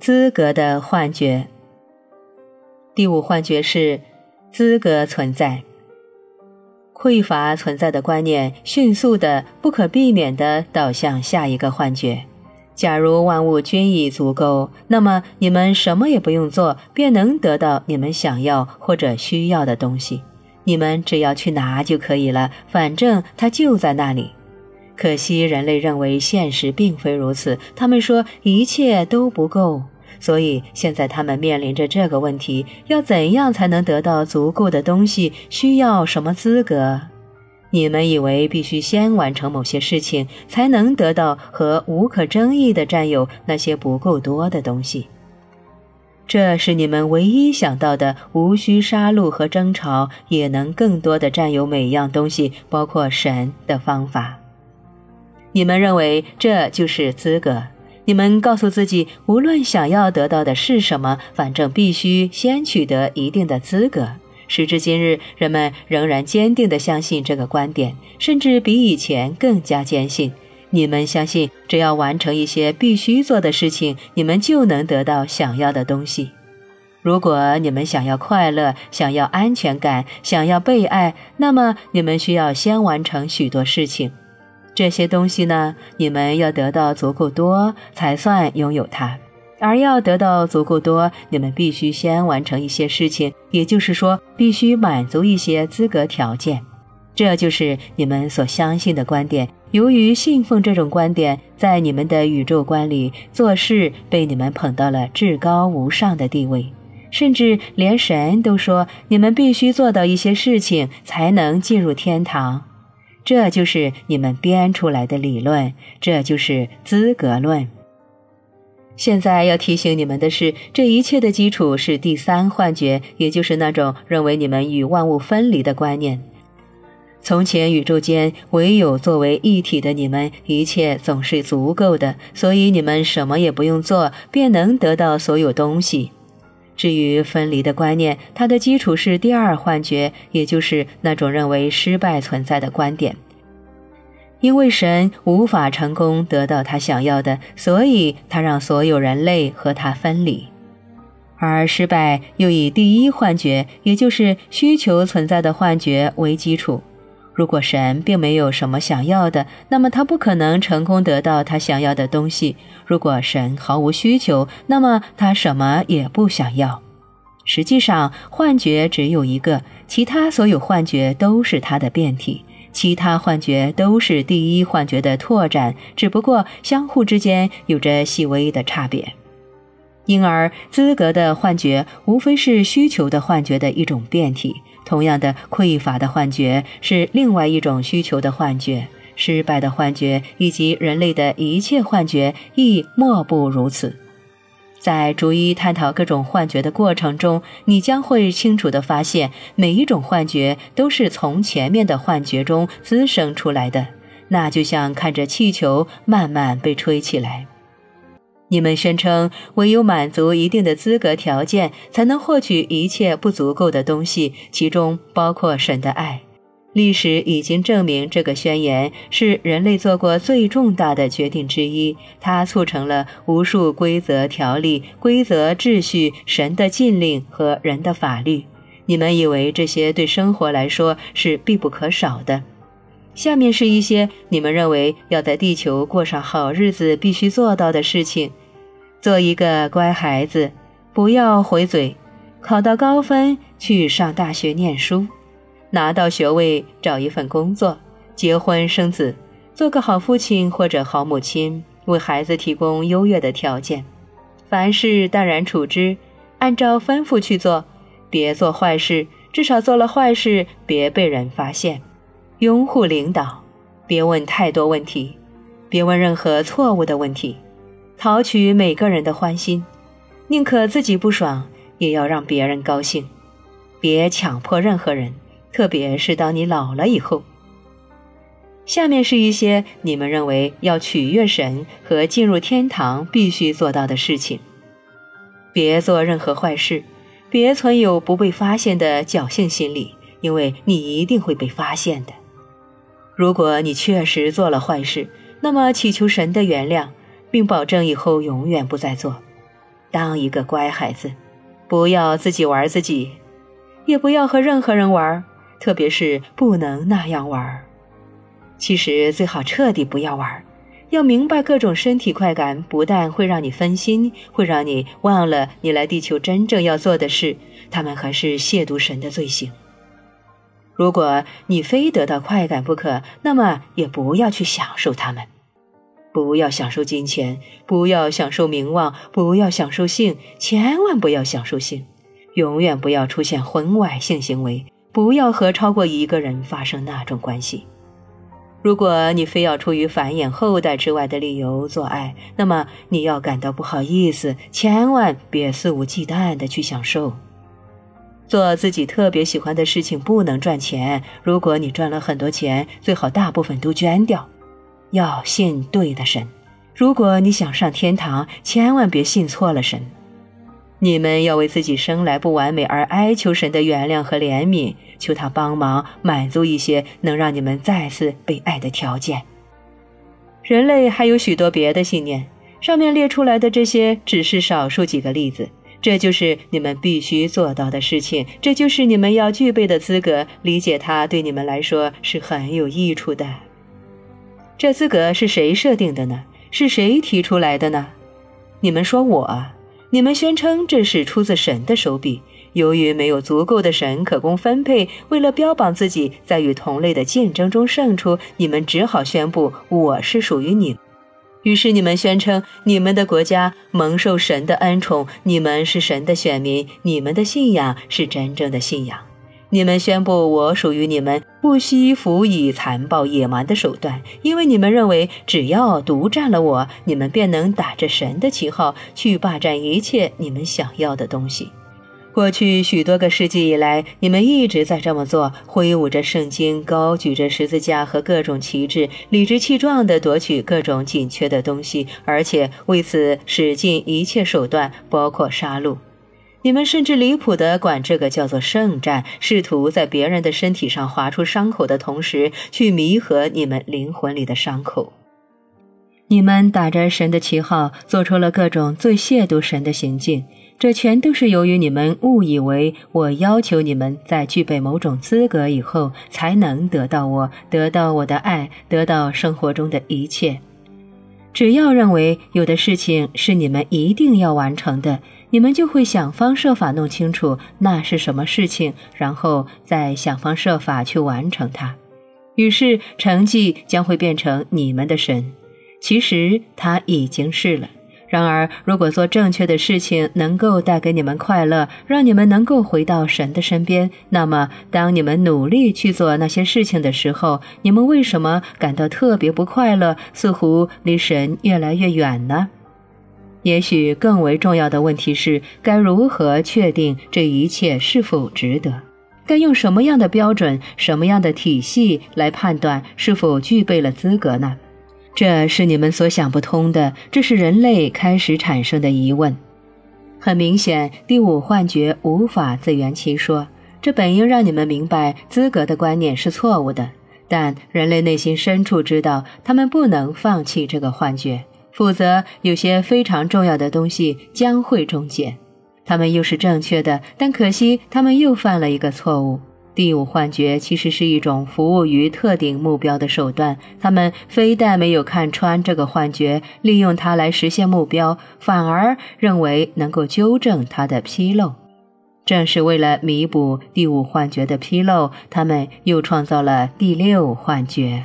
资格的幻觉。第五幻觉是资格存在。匮乏存在的观念，迅速的、不可避免的导向下一个幻觉。假如万物均已足够，那么你们什么也不用做，便能得到你们想要或者需要的东西。你们只要去拿就可以了，反正它就在那里。可惜人类认为现实并非如此，他们说一切都不够。所以现在他们面临着这个问题：要怎样才能得到足够的东西？需要什么资格？你们以为必须先完成某些事情，才能得到和无可争议的占有那些不够多的东西？这是你们唯一想到的，无需杀戮和争吵，也能更多的占有每样东西，包括神的方法。你们认为这就是资格？你们告诉自己，无论想要得到的是什么，反正必须先取得一定的资格。时至今日，人们仍然坚定地相信这个观点，甚至比以前更加坚信。你们相信，只要完成一些必须做的事情，你们就能得到想要的东西。如果你们想要快乐，想要安全感，想要被爱，那么你们需要先完成许多事情。这些东西呢，你们要得到足够多才算拥有它，而要得到足够多，你们必须先完成一些事情，也就是说，必须满足一些资格条件。这就是你们所相信的观点。由于信奉这种观点，在你们的宇宙观里，做事被你们捧到了至高无上的地位，甚至连神都说，你们必须做到一些事情才能进入天堂。这就是你们编出来的理论，这就是资格论。现在要提醒你们的是，这一切的基础是第三幻觉，也就是那种认为你们与万物分离的观念。从前宇宙间唯有作为一体的你们，一切总是足够的，所以你们什么也不用做，便能得到所有东西。至于分离的观念，它的基础是第二幻觉，也就是那种认为失败存在的观点。因为神无法成功得到他想要的，所以他让所有人类和他分离。而失败又以第一幻觉，也就是需求存在的幻觉为基础。如果神并没有什么想要的，那么他不可能成功得到他想要的东西。如果神毫无需求，那么他什么也不想要。实际上，幻觉只有一个，其他所有幻觉都是它的变体，其他幻觉都是第一幻觉的拓展，只不过相互之间有着细微的差别。因而，资格的幻觉无非是需求的幻觉的一种变体。同样的，匮乏的幻觉是另外一种需求的幻觉，失败的幻觉以及人类的一切幻觉亦莫不如此。在逐一探讨各种幻觉的过程中，你将会清楚地发现，每一种幻觉都是从前面的幻觉中滋生出来的。那就像看着气球慢慢被吹起来。你们宣称，唯有满足一定的资格条件，才能获取一切不足够的东西，其中包括神的爱。历史已经证明，这个宣言是人类做过最重大的决定之一。它促成了无数规则、条例、规则、秩序、神的禁令和人的法律。你们以为这些对生活来说是必不可少的？下面是一些你们认为要在地球过上好日子必须做到的事情。做一个乖孩子，不要回嘴，考到高分去上大学念书，拿到学位找一份工作，结婚生子，做个好父亲或者好母亲，为孩子提供优越的条件。凡事淡然处之，按照吩咐去做，别做坏事，至少做了坏事别被人发现。拥护领导，别问太多问题，别问任何错误的问题。讨取每个人的欢心，宁可自己不爽，也要让别人高兴。别强迫任何人，特别是当你老了以后。下面是一些你们认为要取悦神和进入天堂必须做到的事情：别做任何坏事，别存有不被发现的侥幸心理，因为你一定会被发现的。如果你确实做了坏事，那么祈求神的原谅。并保证以后永远不再做。当一个乖孩子，不要自己玩自己，也不要和任何人玩，特别是不能那样玩。其实最好彻底不要玩。要明白，各种身体快感不但会让你分心，会让你忘了你来地球真正要做的事，他们还是亵渎神的罪行。如果你非得到快感不可，那么也不要去享受它们。不要享受金钱，不要享受名望，不要享受性，千万不要享受性，永远不要出现婚外性行为，不要和超过一个人发生那种关系。如果你非要出于繁衍后代之外的理由做爱，那么你要感到不好意思，千万别肆无忌惮地去享受。做自己特别喜欢的事情不能赚钱，如果你赚了很多钱，最好大部分都捐掉。要信对的神，如果你想上天堂，千万别信错了神。你们要为自己生来不完美而哀求神的原谅和怜悯，求他帮忙满足一些能让你们再次被爱的条件。人类还有许多别的信念，上面列出来的这些只是少数几个例子。这就是你们必须做到的事情，这就是你们要具备的资格。理解它对你们来说是很有益处的。这资格是谁设定的呢？是谁提出来的呢？你们说我。你们宣称这是出自神的手笔，由于没有足够的神可供分配，为了标榜自己在与同类的竞争中胜出，你们只好宣布我是属于你。于是你们宣称你们的国家蒙受神的恩宠，你们是神的选民，你们的信仰是真正的信仰。你们宣布我属于你们，不惜辅以残暴野蛮的手段，因为你们认为只要独占了我，你们便能打着神的旗号去霸占一切你们想要的东西。过去许多个世纪以来，你们一直在这么做，挥舞着圣经，高举着十字架和各种旗帜，理直气壮地夺取各种紧缺的东西，而且为此使尽一切手段，包括杀戮。你们甚至离谱地管这个叫做圣战，试图在别人的身体上划出伤口的同时，去弥合你们灵魂里的伤口。你们打着神的旗号，做出了各种最亵渎神的行径，这全都是由于你们误以为我要求你们在具备某种资格以后，才能得到我，得到我的爱，得到生活中的一切。只要认为有的事情是你们一定要完成的，你们就会想方设法弄清楚那是什么事情，然后再想方设法去完成它。于是成绩将会变成你们的神，其实它已经是了。然而，如果做正确的事情能够带给你们快乐，让你们能够回到神的身边，那么当你们努力去做那些事情的时候，你们为什么感到特别不快乐？似乎离神越来越远呢？也许更为重要的问题是，该如何确定这一切是否值得？该用什么样的标准、什么样的体系来判断是否具备了资格呢？这是你们所想不通的，这是人类开始产生的疑问。很明显，第五幻觉无法自圆其说，这本应让你们明白资格的观念是错误的。但人类内心深处知道，他们不能放弃这个幻觉，否则有些非常重要的东西将会终结。他们又是正确的，但可惜他们又犯了一个错误。第五幻觉其实是一种服务于特定目标的手段。他们非但没有看穿这个幻觉，利用它来实现目标，反而认为能够纠正它的纰漏。正是为了弥补第五幻觉的纰漏，他们又创造了第六幻觉。